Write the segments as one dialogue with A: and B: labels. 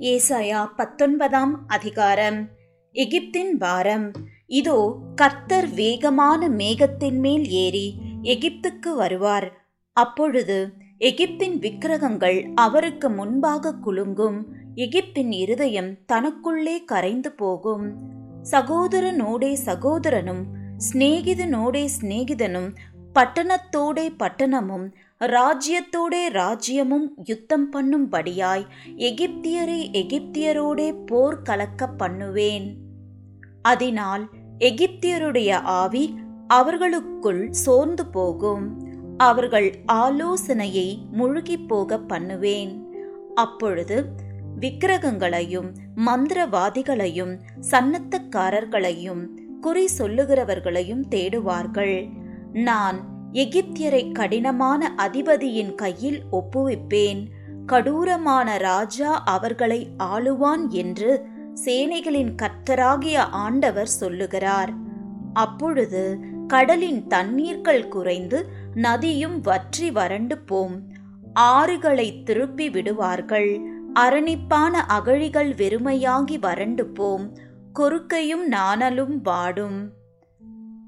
A: ஏசாயா பத்தொன்பதாம் அதிகாரம். எகிப்தின் பாரம். இதோ கர்த்தர் வேகமான மேகத்தின் மேல் ஏறி எகிப்துக்கு வருவார். அப்பொழுது எகிப்தின் விக்கிரகங்கள் அவருக்கு முன்பாக குலுங்கும். எகிப்தின் இருதயம் தனக்குள்ளே கரைந்து போகும். சகோதரனோடே சகோதரனும் சிநேகிதனோடே சிநேகிதனும் பட்டணத்தோடே பட்டணமும் ராஜ்யத்தோடே ராஜ்யமும் யுத்தம் பண்ணும்படியாய் எகிப்தியரை எகிப்தியரோடே போர் கலக்க பண்ணுவேன். அதனால் எகிப்தியருடைய ஆவி அவர்களுக்குள் சோர்ந்து போகும். அவர்கள் ஆலோசனையை முழுகி போக பண்ணுவேன். அப்பொழுது விக்கிரகங்களையும் மந்திரவாதிகளையும் சன்னத்தக்காரர்களையும் குறி சொல்லுகிறவர்களையும் தேடுவார்கள். நான் எகிப்தியரை கடினமான அதிபதியின் கையில் ஒப்புவிப்பேன். கடூரமான ராஜா அவர்களை ஆளுவான் என்று சேனைகளின் கர்த்தராகிய ஆண்டவர் சொல்லுகிறார். அப்பொழுது கடலின் தண்ணீர்கள் குறைந்து நதியும் வற்றி வறண்டு போம். ஆறுகளை திருப்பி விடுவார்கள். அரணிப்பான அகழிகள் வெறுமையாகி வறண்டு போம். கொறுக்கையும் நாணலும் வாடும்.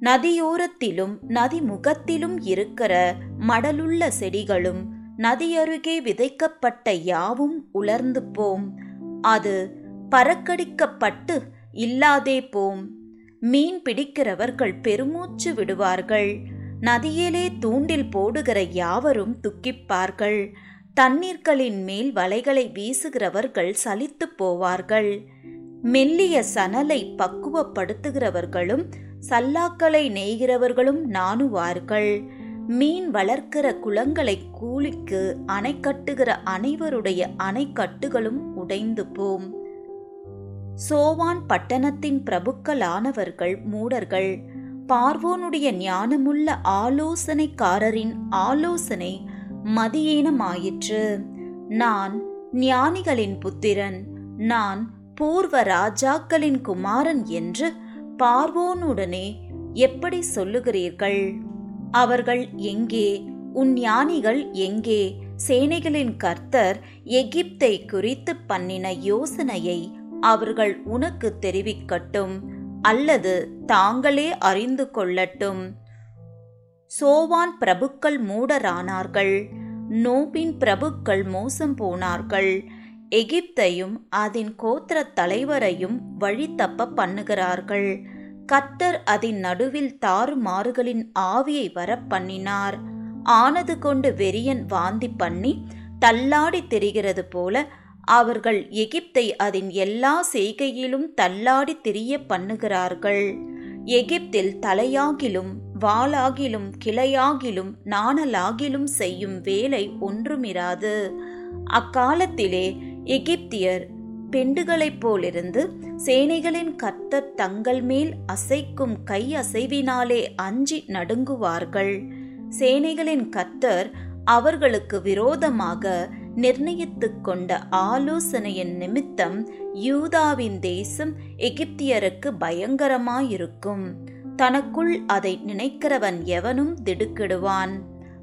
A: நதியோரத்திலும் நதி முகத்திலும் இருக்கிற மடலுள்ள செடிகளும் நதியருகே விதைக்கப்பட்ட யாவும் உலர்ந்து போம். அது பறக்கடிக்கப்பட்டு இல்லாதே போம். மீன் பிடிக்கிறவர்கள் பெருமூச்சு விடுவார்கள். நதியிலே தூண்டில் போடுகிற யாவரும் துக்கிப்பார்கள். தண்ணீர்களின் மேல் வலைகளை வீசுகிறவர்கள் சலித்து போவார்கள். மெல்லிய சணலை பக்குவப்படுத்துகிறவர்களும் சல்லாக்களை நெய்கிறவர்களும் நாணுவார்கள். மீன் வளர்க்கிற குளங்களை கூலிக்கு அணை கட்டுகிற அனைவருடைய அணைக்கட்டுகளும் உடைந்து போம். சோவான் பட்டணத்தின் பிரபுக்களானவர்கள் மூடர்கள். பார்வோனுடைய ஞானமுள்ள ஆலோசனைக்காரரின் ஆலோசனை மதியீனமாயிற்று. நான் ஞானிகளின் புத்திரன். நான் பூர்வ ராஜாக்களின் குமாரன் என்று பார்வோனுடனே எப்படி சொல்லுகிறீர்கள்? அவர்கள் எங்கே? உன் ஞானிகள் எங்கே? சேனைகளின் கர்த்தர் எகிப்தை குறித்து பண்ணின யோசனையை அவர்கள் உனக்கு தெரிவிக்கட்டும் அல்லது தாங்களே அறிந்து கொள்ளட்டும். சோவான் பிரபுக்கள் மூடரானார்கள் நோபின் பிரபுக்கள் மோசம் போனார்கள் எகிப்தையும் அதன் கோத்திர தலைவரையும் வழி தப்ப பண்ணுகிறார்கள். கத்தர் அதன் நடுவில் தாறுமாறுகளின் ஆவியை வர பண்ணினார். ஆனது கொண்டு வெறியன் வாந்தி பண்ணி தள்ளாடி தெரிகிறது போல அவர்கள் எகிப்தை அதன் எல்லா செய்கையிலும் தள்ளாடி திரிய பண்ணுகிறார்கள். எகிப்தில் தலையாகிலும் வாளாகிலும் கிளையாகிலும் நாணலாகிலும் செய்யும் வேலை ஒன்றுமிராது. அக்காலத்திலே எகிப்தியர் பெண்டுகளைப் போலிருந்து சேனைகளின் கர்த்தர் தங்கள் மேல் அசைக்கும் கை அசைவினாலே அஞ்சி நடுங்குவார்கள். சேனைகளின் கர்த்தர் அவர்களுக்கு விரோதமாக நிர்ணயித்து கொண்ட ஆலோசனையின் நிமித்தம் யூதாவின் தேசம் எகிப்தியருக்கு பயங்கரமாயிருக்கும். தனக்குள் அதை நினைக்கிறவன் எவனும் திடுக்கிடுவான்.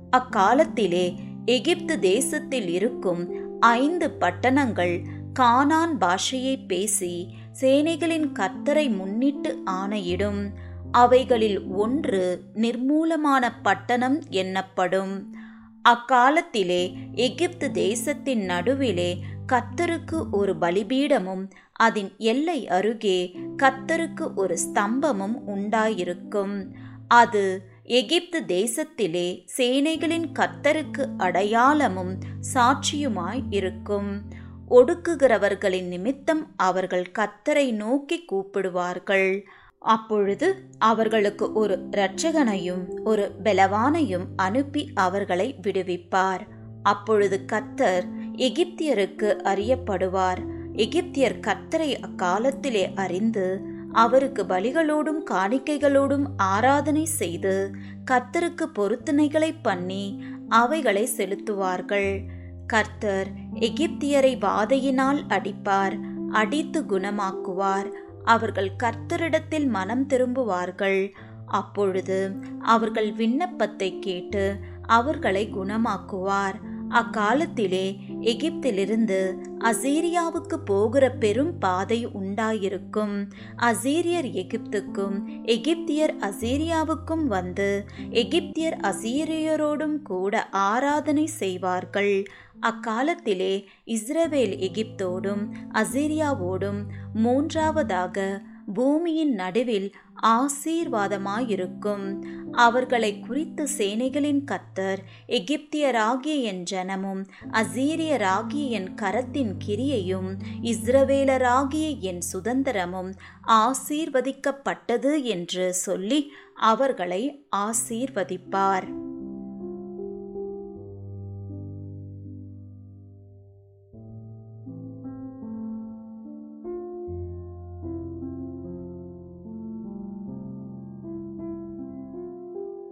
A: அக்காலத்திலே எகிப்து தேசத்தில் இருக்கும் ஐந்து பட்டணங்கள் கானான் பாஷையை பேசி சேனைகளின் கர்த்தரை முன்னிட்டு ஆணையிடும். அவைகளில் ஒன்று நிர்மூலமான பட்டணம் எண்ணப்படும் அக்காலத்திலே எகிப்து தேசத்தின் நடுவிலே கத்தருக்கு ஒரு பலிபீடமும் அதன் எல்லை அருகே கத்தருக்கு ஒரு ஸ்தம்பமும் உண்டாயிருக்கும். அது எகிப்து தேசத்திலே சேனைகளின் கத்தருக்கு அடையாளமும் சாட்சியுமாய் இருக்கும். ஒடுக்குகிறவர்களின் நிமித்தம் அவர்கள் கத்தரை நோக்கி கூப்பிடுவார்கள். அப்பொழுது அவர்களுக்கு ஒரு இரட்சகனையும் ஒரு பலவானையும் அனுப்பி அவர்களை விடுவிப்பார். அப்பொழுது கத்தர் எகிப்தியருக்கு அறியப்படுவார். எகிப்தியர் கத்தரை அக்காலத்திலே அறிந்து அவருக்கு பலிகளோடும் காணிக்கைகளோடும் ஆராதனை செய்து கர்த்தருக்கு பொருத்தனைகளை பண்ணி அவைகளை செலுத்துவார்கள். கர்த்தர் எகிப்தியரை வாதையினால் அடிப்பார் அடித்து குணமாக்குவார். அவர்கள் கர்த்தரிடத்தில் மனம் திரும்புவார்கள். அப்பொழுது அவர்கள் விண்ணப்பத்தை கேட்டு அவர்களை குணமாக்குவார். அக்காலத்திலே எகிப்திலிருந்து அசீரியாவுக்கு போகிற பெரும் பாதை உண்டாயிருக்கும். அசீரியர் எகிப்துக்கும் எகிப்தியர் அசீரியாவுக்கும் வந்து எகிப்தியர் அசீரியரோடும் கூட ஆராதனை செய்வார்கள். அக்காலத்திலே இஸ்ரவேல் எகிப்தோடும் அசீரியாவோடும் மூன்றாவதாக பூமியின் நடுவில் ஆசீர்வாதமாயிருக்கும். அவர்களை குறித்து சேனைகளின் கத்தர் எகிப்தியராகிய என் ஜனமும் அசீரியராகிய என் கரத்தின் கிரியையும் இஸ்ரவேலராகிய என் சுதந்திரமும் ஆசீர்வதிக்கப்பட்டது என்று சொல்லி அவர்களை ஆசீர்வதிப்பார்.